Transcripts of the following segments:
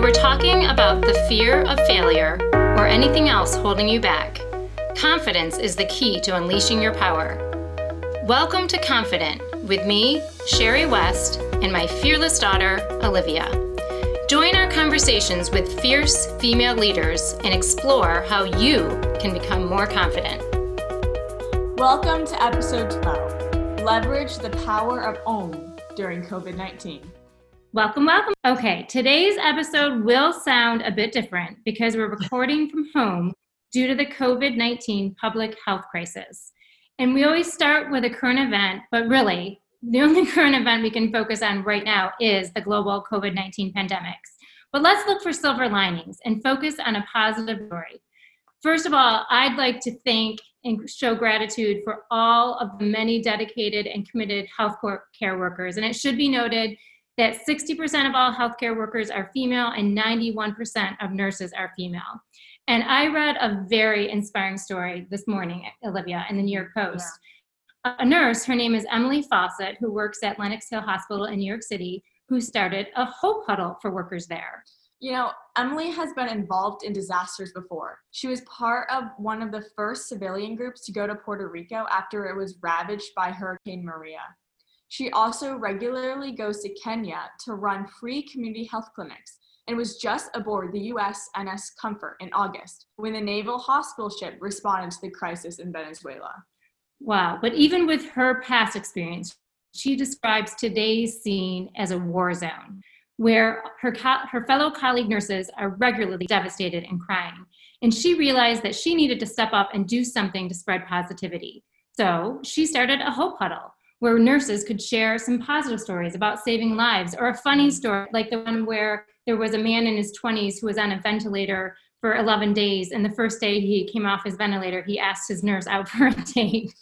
We're talking about the fear of failure or anything else holding you back, confidence is the key to unleashing your power. Welcome to Confident with me, Sherry West, and my fearless daughter, Olivia. Join our conversations with fierce female leaders and explore how you can become more confident. Welcome to episode 12 Leverage the Power of OM during COVID 19. Welcome, welcome. Okay, today's episode will sound a bit different because we're recording from home due to the COVID 19 public health crisis. And we always start with a current event, but really, the only current event we can focus on right now is the global COVID 19 pandemics. But let's look for silver linings and focus on a positive story. First of all, I'd like to thank and show gratitude for all of the many dedicated and committed health care workers. And it should be noted that 60% of all healthcare workers are female and 91% of nurses are female. And I read a very inspiring story this morning, Olivia, in the New York Post. Yeah. A nurse, her name is Emily Fawcett, who works at Lenox Hill Hospital in New York City, who started a hope huddle for workers there. You know, Emily has been involved in disasters before. She was part of one of the first civilian groups to go to Puerto Rico after it was ravaged by Hurricane Maria. She also regularly goes to Kenya to run free community health clinics and was just aboard the USNS Comfort in August when the naval hospital ship responded to the crisis in Venezuela. Wow, but even with her past experience, she describes today's scene as a war zone where her, co- her fellow colleague nurses are regularly devastated and crying. And she realized that she needed to step up and do something to spread positivity. So she started a Hope Huddle where nurses could share some positive stories about saving lives or a funny story like the one where there was a man in his 20s who was on a ventilator for 11 days and the first day he came off his ventilator he asked his nurse out for a date.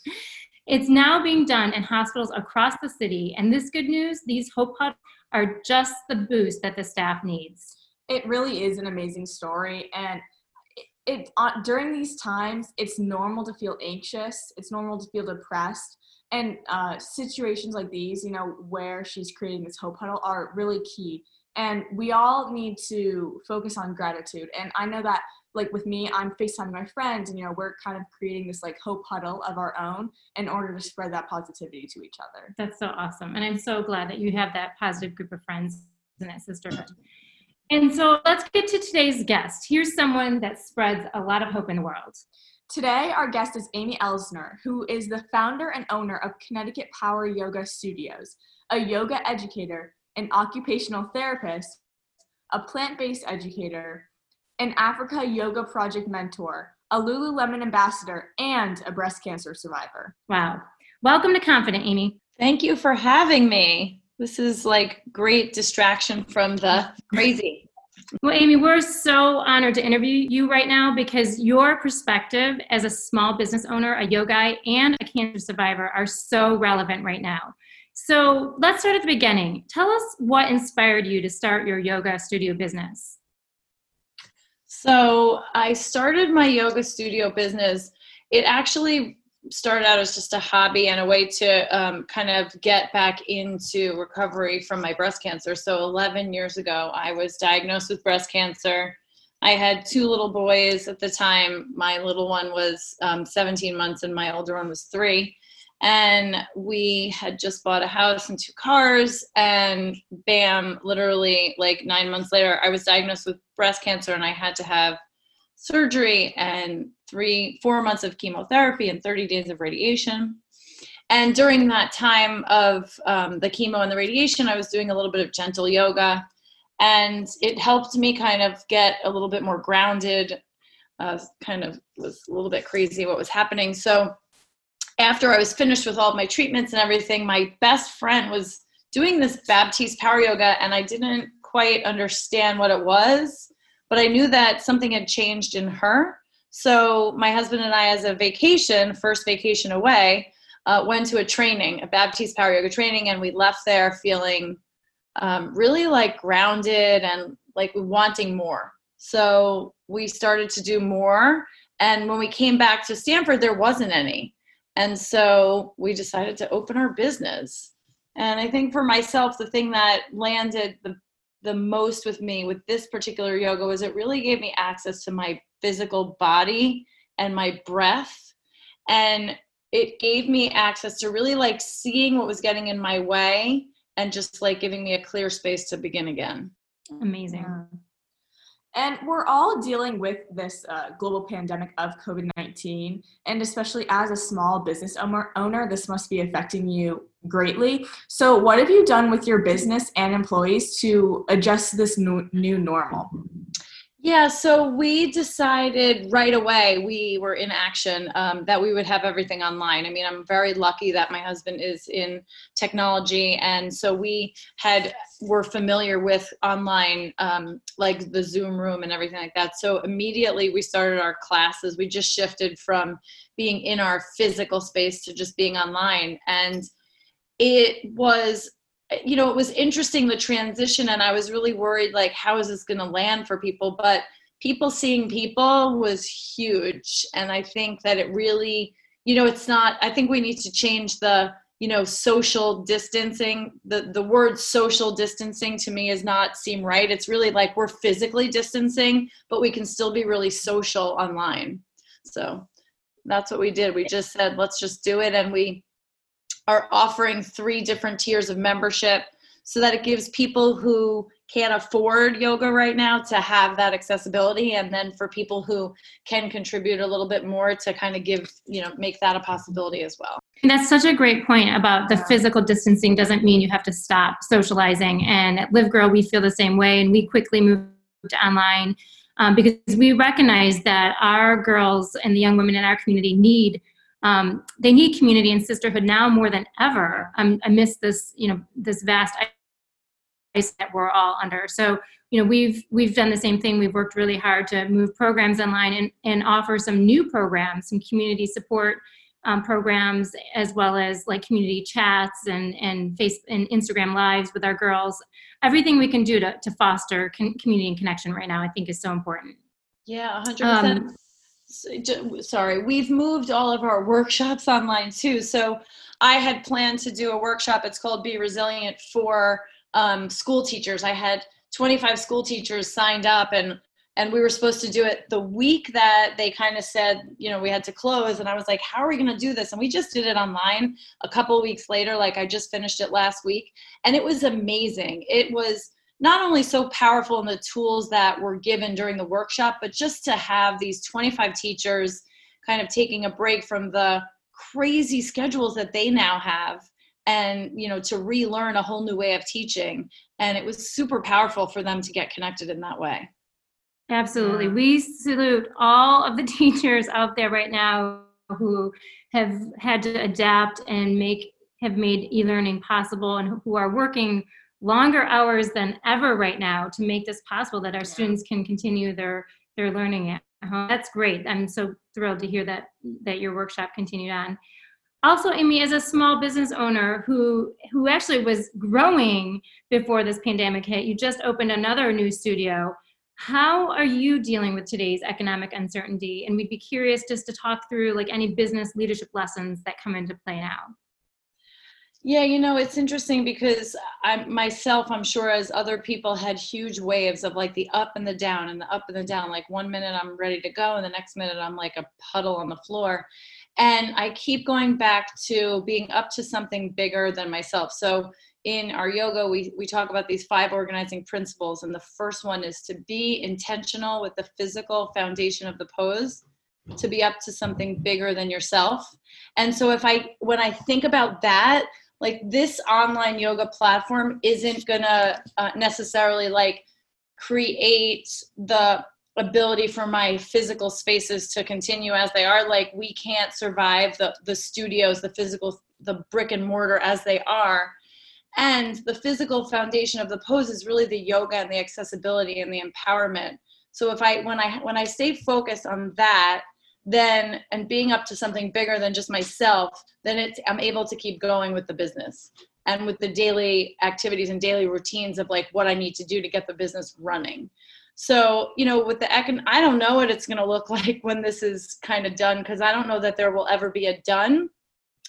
It's now being done in hospitals across the city and this good news these hope huddles are just the boost that the staff needs. It really is an amazing story and it, it uh, during these times it's normal to feel anxious it's normal to feel depressed and uh, situations like these, you know, where she's creating this hope huddle are really key. And we all need to focus on gratitude. And I know that, like with me, I'm FaceTiming my friends, and you know, we're kind of creating this like hope huddle of our own in order to spread that positivity to each other. That's so awesome, and I'm so glad that you have that positive group of friends in that sisterhood. And so let's get to today's guest. Here's someone that spreads a lot of hope in the world. Today, our guest is Amy Elsner, who is the founder and owner of Connecticut Power Yoga Studios, a yoga educator, an occupational therapist, a plant based educator, an Africa Yoga Project mentor, a Lululemon ambassador, and a breast cancer survivor. Wow. Welcome to Confident, Amy. Thank you for having me. This is like great distraction from the crazy. Well, Amy, we're so honored to interview you right now because your perspective as a small business owner, a yoga, and a cancer survivor are so relevant right now. So let's start at the beginning. Tell us what inspired you to start your yoga studio business. So I started my yoga studio business. It actually started out as just a hobby and a way to um, kind of get back into recovery from my breast cancer. So 11 years ago, I was diagnosed with breast cancer. I had two little boys at the time. My little one was um, 17 months and my older one was three. And we had just bought a house and two cars. And bam, literally like nine months later, I was diagnosed with breast cancer and I had to have surgery and three, four months of chemotherapy and 30 days of radiation. And during that time of um, the chemo and the radiation, I was doing a little bit of gentle yoga. And it helped me kind of get a little bit more grounded. Uh, kind of was a little bit crazy what was happening. So after I was finished with all my treatments and everything, my best friend was doing this Baptiste power yoga, and I didn't quite understand what it was but I knew that something had changed in her. So my husband and I, as a vacation, first vacation away, uh, went to a training, a Baptiste Power Yoga training, and we left there feeling um, really like grounded and like wanting more. So we started to do more. And when we came back to Stamford, there wasn't any. And so we decided to open our business. And I think for myself, the thing that landed the the most with me with this particular yoga was it really gave me access to my physical body and my breath. And it gave me access to really like seeing what was getting in my way and just like giving me a clear space to begin again. Amazing. And we're all dealing with this uh, global pandemic of COVID 19. And especially as a small business owner, this must be affecting you greatly. So, what have you done with your business and employees to adjust this new, new normal? Yeah, so we decided right away, we were in action, um, that we would have everything online. I mean, I'm very lucky that my husband is in technology. And so we had, were familiar with online, um, like the Zoom room and everything like that. So immediately we started our classes. We just shifted from being in our physical space to just being online. And it was you know, it was interesting the transition, and I was really worried like, how is this going to land for people? But people seeing people was huge, and I think that it really, you know, it's not. I think we need to change the you know social distancing the the word social distancing to me is not seem right it's really like we're physically distancing but we can still be really social online so that's what we did we just said let's just do it and we are offering three different tiers of membership so that it gives people who can't afford yoga right now to have that accessibility and then for people who can contribute a little bit more to kind of give you know make that a possibility as well. And that's such a great point about the physical distancing doesn't mean you have to stop socializing. And at live girl we feel the same way and we quickly moved online um, because we recognize that our girls and the young women in our community need um, they need community and sisterhood now more than ever um, amidst this you know this vast ice that we're all under. So you know we've we've done the same thing. We've worked really hard to move programs online and, and offer some new programs some community support um, programs as well as like community chats and and face and instagram lives with our girls. Everything we can do to, to foster con- community and connection right now i think is so important. Yeah 100% sorry, we've moved all of our workshops online too. So I had planned to do a workshop. It's called Be Resilient for um, school teachers. I had 25 school teachers signed up and and we were supposed to do it the week that they kind of said you know we had to close and i was like how are we going to do this and we just did it online a couple weeks later like i just finished it last week and it was amazing it was not only so powerful in the tools that were given during the workshop, but just to have these 25 teachers kind of taking a break from the crazy schedules that they now have and you know to relearn a whole new way of teaching. And it was super powerful for them to get connected in that way. Absolutely. We salute all of the teachers out there right now who have had to adapt and make have made e-learning possible and who are working longer hours than ever right now to make this possible that our students can continue their their learning at home. That's great. I'm so thrilled to hear that that your workshop continued on. Also, Amy, as a small business owner who who actually was growing before this pandemic hit, you just opened another new studio. How are you dealing with today's economic uncertainty? And we'd be curious just to talk through like any business leadership lessons that come into play now. Yeah, you know, it's interesting because I myself, I'm sure as other people had huge waves of like the up and the down and the up and the down. Like one minute I'm ready to go and the next minute I'm like a puddle on the floor. And I keep going back to being up to something bigger than myself. So in our yoga, we, we talk about these five organizing principles. And the first one is to be intentional with the physical foundation of the pose to be up to something bigger than yourself. And so if I when I think about that, like this online yoga platform isn't gonna uh, necessarily like create the ability for my physical spaces to continue as they are. Like we can't survive the the studios the physical the brick and mortar as they are. And the physical foundation of the pose is really the yoga and the accessibility and the empowerment. So if i when i when i stay focused on that then and being up to something bigger than just myself then it's i'm able to keep going with the business and with the daily activities and daily routines of like what i need to do to get the business running. So you know with the econ i don't know what it's going to look like when this is kind of done because i don't know that there will ever be a done.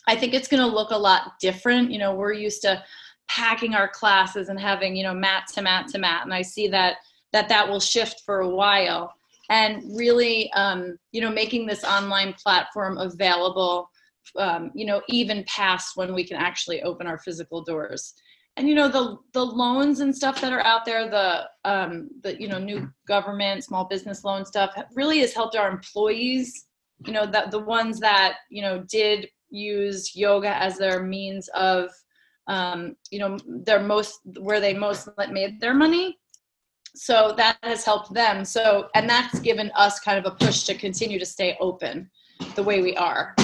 I think it's going to look a lot different you know we're used to packing our classes and having you know mat to mat to mat and i see that that that will shift for a while and really um, you know making this online platform available um, you know even past when we can actually open our physical doors. And you know the the loans and stuff that are out there the um the you know new government small business loan stuff really has helped our employees you know that the ones that you know did use yoga as their means of um, you know their most where they most made their money so that has helped them. So and that's given us kind of a push to continue to stay open the way we are.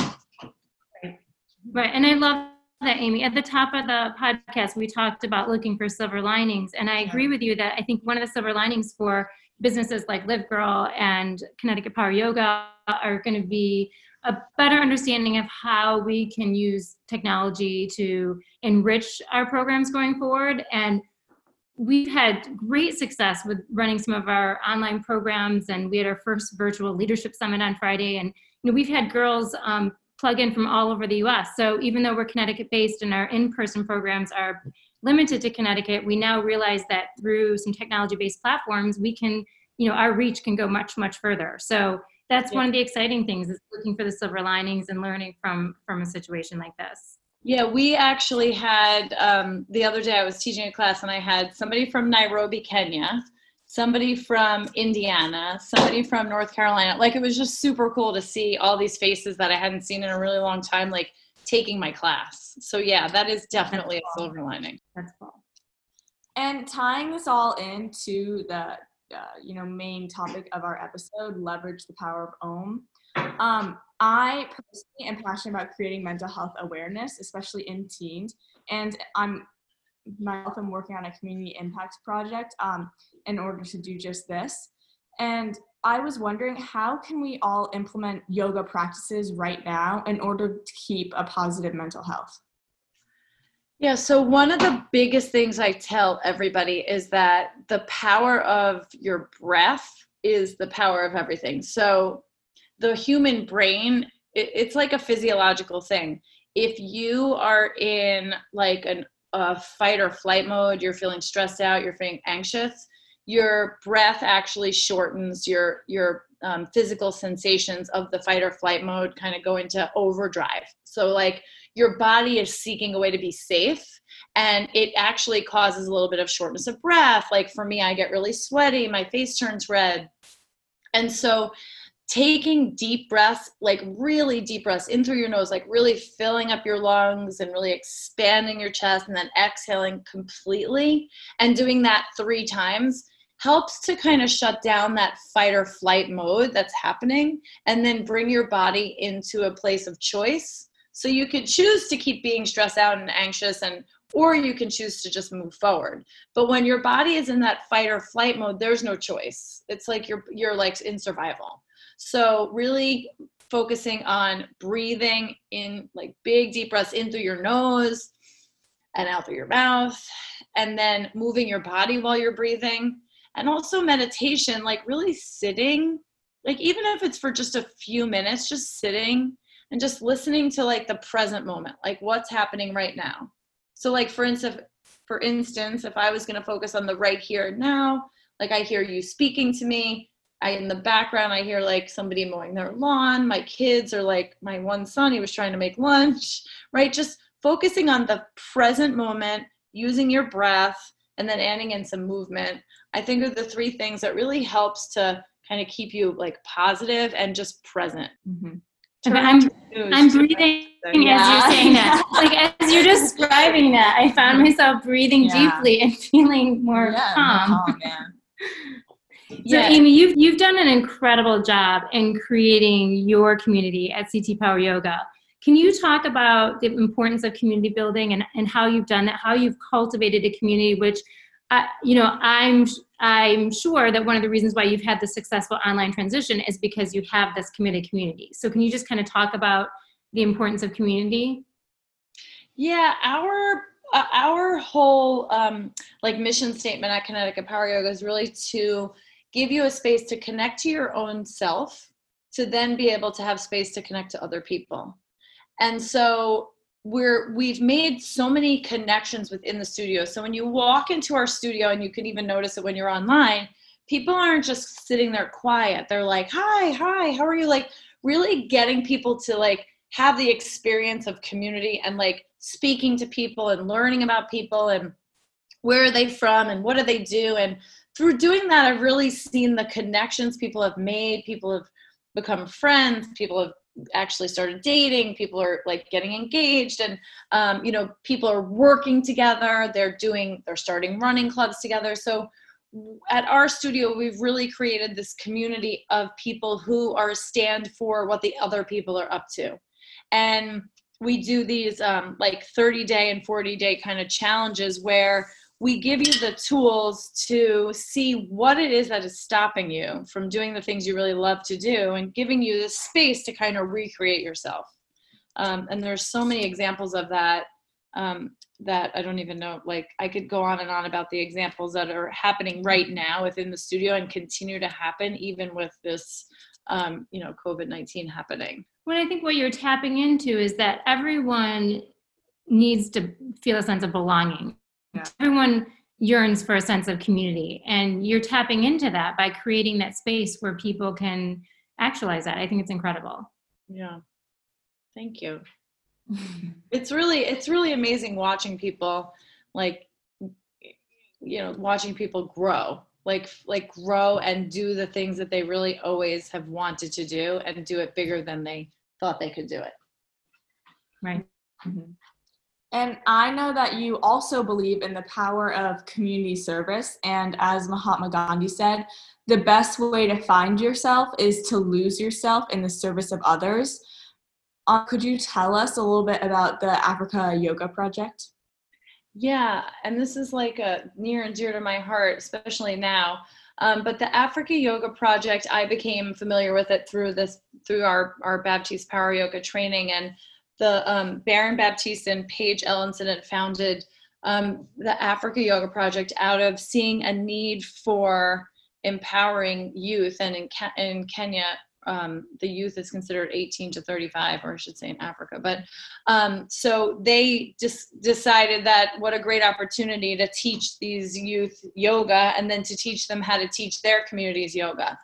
Right and i love that amy. At the top of the podcast we talked about looking for silver linings and i agree with you that i think one of the silver linings for businesses like live girl and connecticut power yoga are going to be a better understanding of how we can use technology to enrich our programs going forward and we've had great success with running some of our online programs and we had our first virtual leadership summit on friday and you know we've had girls um, plug in from all over the us so even though we're connecticut based and our in-person programs are limited to connecticut we now realize that through some technology based platforms we can you know our reach can go much much further. So that's yeah. one of the exciting things is looking for the silver linings and learning from from a situation like this yeah we actually had um, the other day i was teaching a class and i had somebody from nairobi kenya somebody from indiana somebody from north carolina. Like it was just super cool to see all these faces that i hadn't seen in a really long time like taking my class. So yeah that is definitely cool. a silver lining. That's cool. And tying this all into the uh, you know main topic of our episode leverage the power of om um, i personally am passionate about creating mental health awareness especially in teens and i'm myself i'm working on a community impact project um, in order to do just this and i was wondering how can we all implement yoga practices right now in order to keep a positive mental health yeah, so one of the biggest things I tell everybody is that the power of your breath is the power of everything. So the human brain, it's like a physiological thing. If you are in like an, a fight or flight mode, you're feeling stressed out, you're feeling anxious, your breath actually shortens your your um, physical sensations of the fight or flight mode kind of go into overdrive. So like your body is seeking a way to be safe and it actually causes a little bit of shortness of breath like for me i get really sweaty my face turns red and so taking deep breaths like really deep breaths in through your nose like really filling up your lungs and really expanding your chest and then exhaling completely and doing that three times helps to kind of shut down that fight or flight mode that's happening and then bring your body into a place of choice so you could choose to keep being stressed out and anxious and or you can choose to just move forward. But when your body is in that fight or flight mode, there's no choice. It's like you're you're like in survival. So really focusing on breathing in like big deep breaths in through your nose and out through your mouth and then moving your body while you're breathing and also meditation like really sitting like even if it's for just a few minutes just sitting and just listening to like the present moment like what's happening right now. So like for instance for instance if i was going to focus on the right here and now like i hear you speaking to me i in the background i hear like somebody mowing their lawn my kids are like my one son he was trying to make lunch right just focusing on the present moment using your breath and then adding in some movement i think are the three things that really helps to kind of keep you like positive and just present mm-hmm. I'm, I'm breathing yeah. as you're saying that. Like as you're describing that, I found myself breathing yeah. deeply and feeling more yeah, calm. so. Amy, you've you've done an incredible job in creating your community at CT Power Yoga. Can you talk about the importance of community building and, and how you've done that, how you've cultivated a community which uh, you know, I'm I'm sure that one of the reasons why you've had the successful online transition is because you have this committed community. So can you just kind of talk about the importance of community? Yeah, our uh, our whole um, like mission statement at Connecticut Power Yoga is really to give you a space to connect to your own self, to then be able to have space to connect to other people. And so we're we've made so many connections within the studio. So when you walk into our studio and you can even notice it when you're online people aren't just sitting there quiet. They're like hi hi how are you? Like really getting people to like have the experience of community and like speaking to people and learning about people and where are they from and what do they do and through doing that i've really seen the connections people have made. People have become friends. People have actually started dating. People are like getting engaged and um, you know people are working together. They're doing they're starting running clubs together. So at our studio we've really created this community of people who are stand for what the other people are up to. And we do these um, like 30 day and 40 day kind of challenges where we give you the tools to see what it is that is stopping you from doing the things you really love to do and giving you the space to kind of recreate yourself. Um, and there's so many examples of that um, that i don't even know like i could go on and on about the examples that are happening right now within the studio and continue to happen even with this um, you know covid-19 happening. Well i think what you're tapping into is that everyone needs to feel a sense of belonging yeah. everyone yearns for a sense of community and you're tapping into that by creating that space where people can actualize that. I think it's incredible. Yeah. Thank you. It's really it's really amazing watching people like you know watching people grow like like grow and do the things that they really always have wanted to do and do it bigger than they thought they could do it. Right. Mm-hmm. And I know that you also believe in the power of community service. And as Mahatma Gandhi said, the best way to find yourself is to lose yourself in the service of others. Uh, could you tell us a little bit about the Africa Yoga Project? Yeah, and this is like a near and dear to my heart, especially now. Um, but the Africa Yoga Project, I became familiar with it through this through our our Baptiste Power Yoga training, and the um, Baron Baptiste and Paige Elenson had founded um, the Africa Yoga Project out of seeing a need for empowering youth. And in, Ke- in Kenya, um, the youth is considered 18 to 35, or I should say in Africa. But um, so they just decided that what a great opportunity to teach these youth yoga and then to teach them how to teach their communities yoga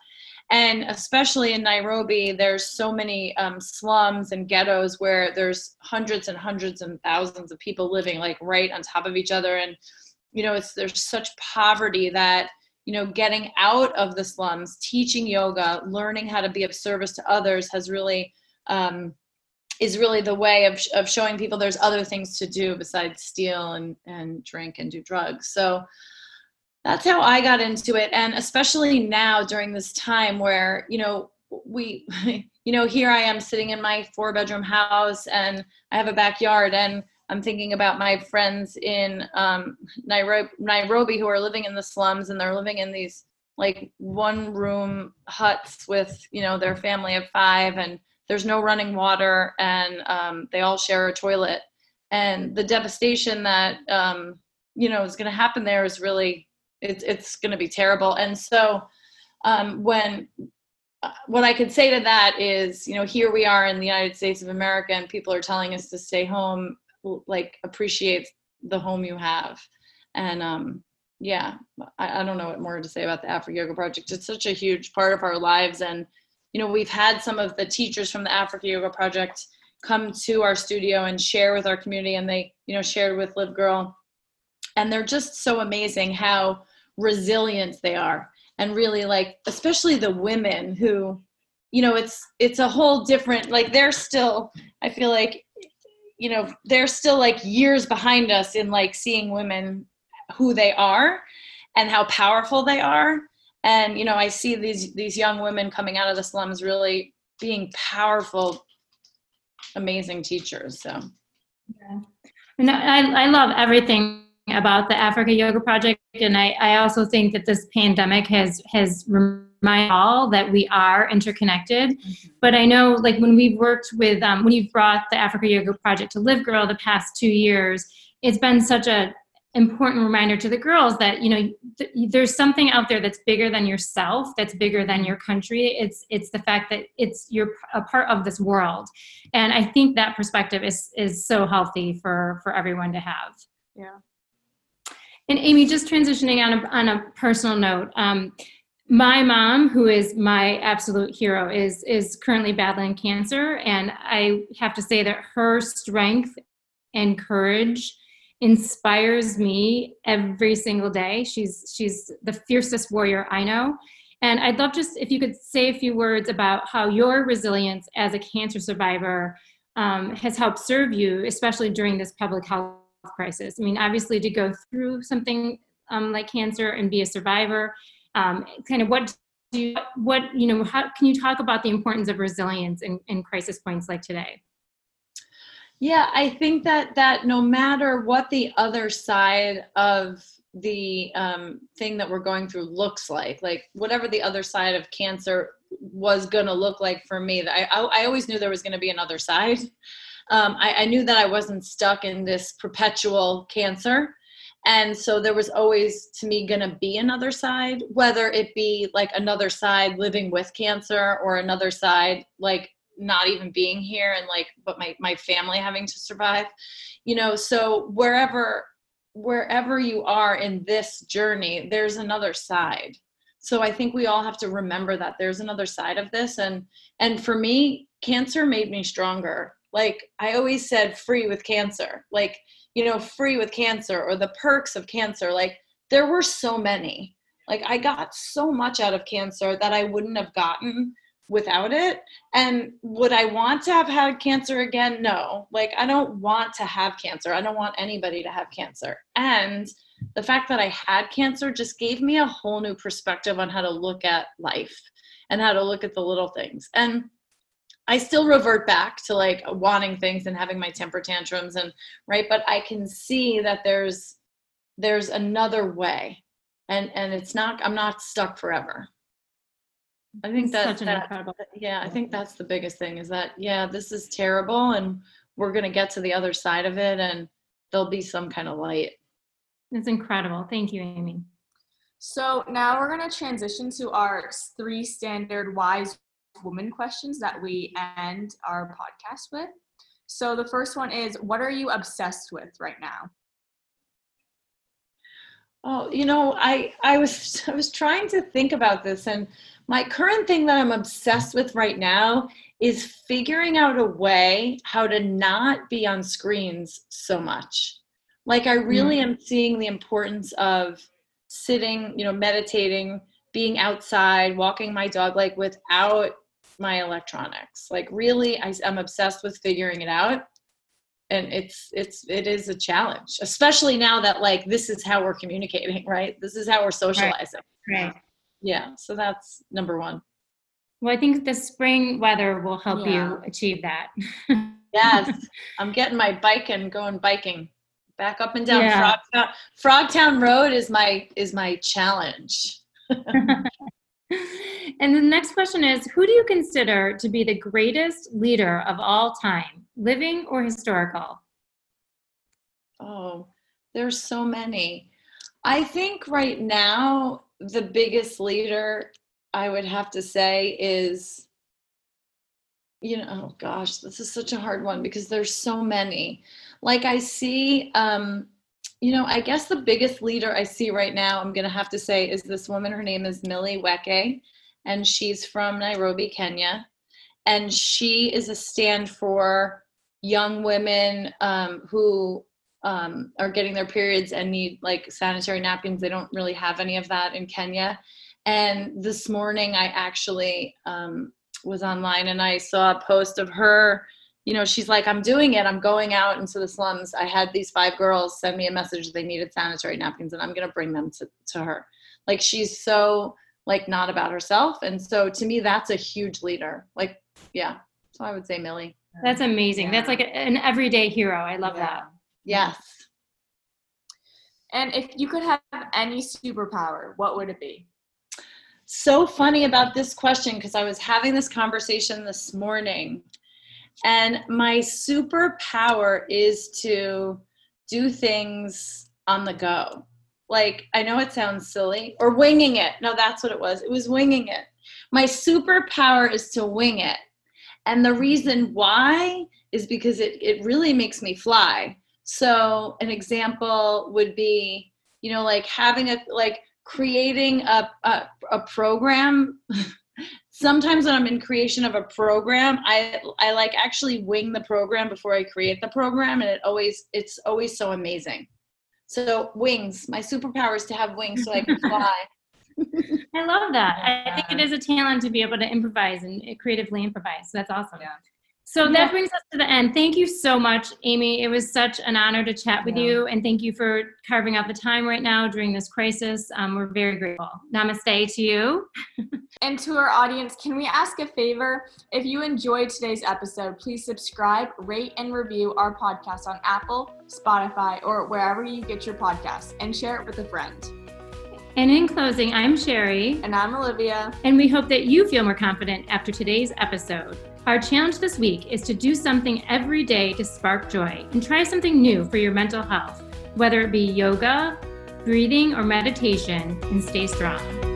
and especially in nairobi there's so many um, slums and ghettos where there's hundreds and hundreds and thousands of people living like right on top of each other. And you know it's there's such poverty that you know getting out of the slums teaching yoga learning how to be of service to others has really um, is really the way of, of showing people there's other things to do besides steal and, and drink and do drugs. So that's how I got into it. And especially now during this time where, you know, we, you know, here I am sitting in my four bedroom house and I have a backyard and I'm thinking about my friends in um, Nairobi, who are living in the slums and they're living in these like one room huts with, you know, their family of five and there's no running water and um, they all share a toilet. And the devastation that, um, you know, is going to happen there is really it's it's going to be terrible. And so um, when uh, what I could say to that is, you know, here we are in the United States of America, and people are telling us to stay home. Like appreciate the home you have, and um, yeah, I, I don't know what more to say about the Africa Yoga Project. It's such a huge part of our lives, and you know, we've had some of the teachers from the Africa Yoga Project come to our studio and share with our community, and they, you know, shared with Live Girl, and they're just so amazing how resilient they are. And really like especially the women who you know it's it's a whole different like they're still i feel like you know they're still like years behind us in like seeing women who they are and how powerful they are. And you know i see these these young women coming out of the slums really being powerful amazing teachers so. Yeah. And i i love everything about the Africa Yoga Project, and I, I also think that this pandemic has has reminded all that we are interconnected. Mm-hmm. But I know, like when we've worked with um, when you've brought the Africa Yoga Project to Live Girl the past two years, it's been such a important reminder to the girls that you know th- there's something out there that's bigger than yourself that's bigger than your country it's it's the fact that it's you're a part of this world and i think that perspective is is so healthy for for everyone to have Yeah. And amy just transitioning on a, on a personal note um, my mom who is my absolute hero is is currently battling cancer and i have to say that her strength and courage inspires me every single day. She's she's the fiercest warrior I know. And I'd love just if you could say a few words about how your resilience as a cancer survivor um, has helped serve you, especially during this public health crisis. I mean, obviously, to go through something um, like cancer and be a survivor, um, kind of what do you, what you know? How can you talk about the importance of resilience in, in crisis points like today? Yeah, I think that that no matter what the other side of the um, thing that we're going through looks like, like whatever the other side of cancer was going to look like for me, I, I, I always knew there was going to be another side. Um, I, I knew that I wasn't stuck in this perpetual cancer. And so there was always to me going to be another side, whether it be like another side living with cancer or another side like not even being here and like but my my family having to survive. You know so wherever wherever you are in this journey there's another side. So i think we all have to remember that there's another side of this. And and for me cancer made me stronger like i always said free with cancer like you know free with cancer or the perks of cancer like there were so many like i got so much out of cancer that i wouldn't have gotten without it. And would I want to have had cancer again? No. Like, I don't want to have cancer. I don't want anybody to have cancer. And the fact that I had cancer just gave me a whole new perspective on how to look at life and how to look at the little things. And I still revert back to like wanting things and having my temper tantrums and right, but I can see that there's there's another way. And and it's not I'm not stuck forever. I think that, that incredible. yeah, I think that's the biggest thing is that yeah, this is terrible and we're going to get to the other side of it and there'll be some kind of light. It's incredible. Thank you, Amy. So now we're going to transition to our three standard wise woman questions that we end our podcast with. So the first one is What are you obsessed with right now? Oh, you know, I I was I was trying to think about this and my current thing that I'm obsessed with right now is figuring out a way how to not be on screens so much. Like I hmm. really am seeing the importance of sitting, you know, meditating, being outside, walking my dog like without my electronics. Like really I, I'm obsessed with figuring it out. And it's it's it is a challenge, especially now that like this is how we're communicating, right? This is how we're socializing. Right. Yeah, so that's number one. Well, I think the spring weather will help Yeah. you achieve that. Yes, I'm getting my bike and going biking back up and down Yeah. Frogtown. Frogtown Road is my is my challenge. and the next question is Who do you consider to be the greatest leader of all time, living or historical? Oh, there's so many. I think right now the biggest leader I would have to say is you know, oh gosh, this is such a hard one because there's so many. Like I see um you know, I guess the biggest leader I see right now, I'm going to have to say, is this woman. Her name is Millie Weke, and she's from Nairobi, Kenya. And she is a stand for young women um, who um, are getting their periods and need like sanitary napkins. They don't really have any of that in Kenya. And this morning, I actually um, was online and I saw a post of her. You know, she's like, I'm doing it. I'm going out into the slums. I had these five girls send me a message they needed sanitary napkins, and I'm going to bring them to, to her. Like, she's so like not about herself. And so to me, that's a huge leader. Like, yeah. So I would say Millie. That's amazing. That's like a- an everyday hero. I love Yeah. that. Yes. And if you could have any superpower, what would it be? so funny about this question because I was having this conversation this morning, and my superpower is to do things on the go. Like, I know it sounds silly, or winging it. No, that's what it was. It was winging it. My superpower is to wing it. And the reason why is because it, it really makes me fly. So, an example would be, you know, like having a, like creating a, a, a program. Sometimes when I'm in creation of a program, I, I like actually wing the program before I create the program. And it always, it's always so amazing. So wings, my superpower is to have wings so I can fly. I love that. I think it is a talent to be able to improvise and creatively improvise. So that's awesome. Yeah. So Yeah. that brings us to the end. Thank you so much, Amy. It was such an honor to chat with Yeah. you, and thank you for carving out the time right now during this crisis. Um, we're very grateful. Namaste to you. And to our audience, can we ask a favor? If you enjoyed today's episode, please subscribe, rate, and review our podcast on Apple, Spotify, or wherever you get your podcasts, and share it with a friend. And in closing, I'm Sherry, And I'm Olivia. and we hope that you feel more confident after today's episode. Our challenge this week is to do something every day to spark joy and try something new for your mental health, whether it be yoga, breathing, or meditation, and stay strong.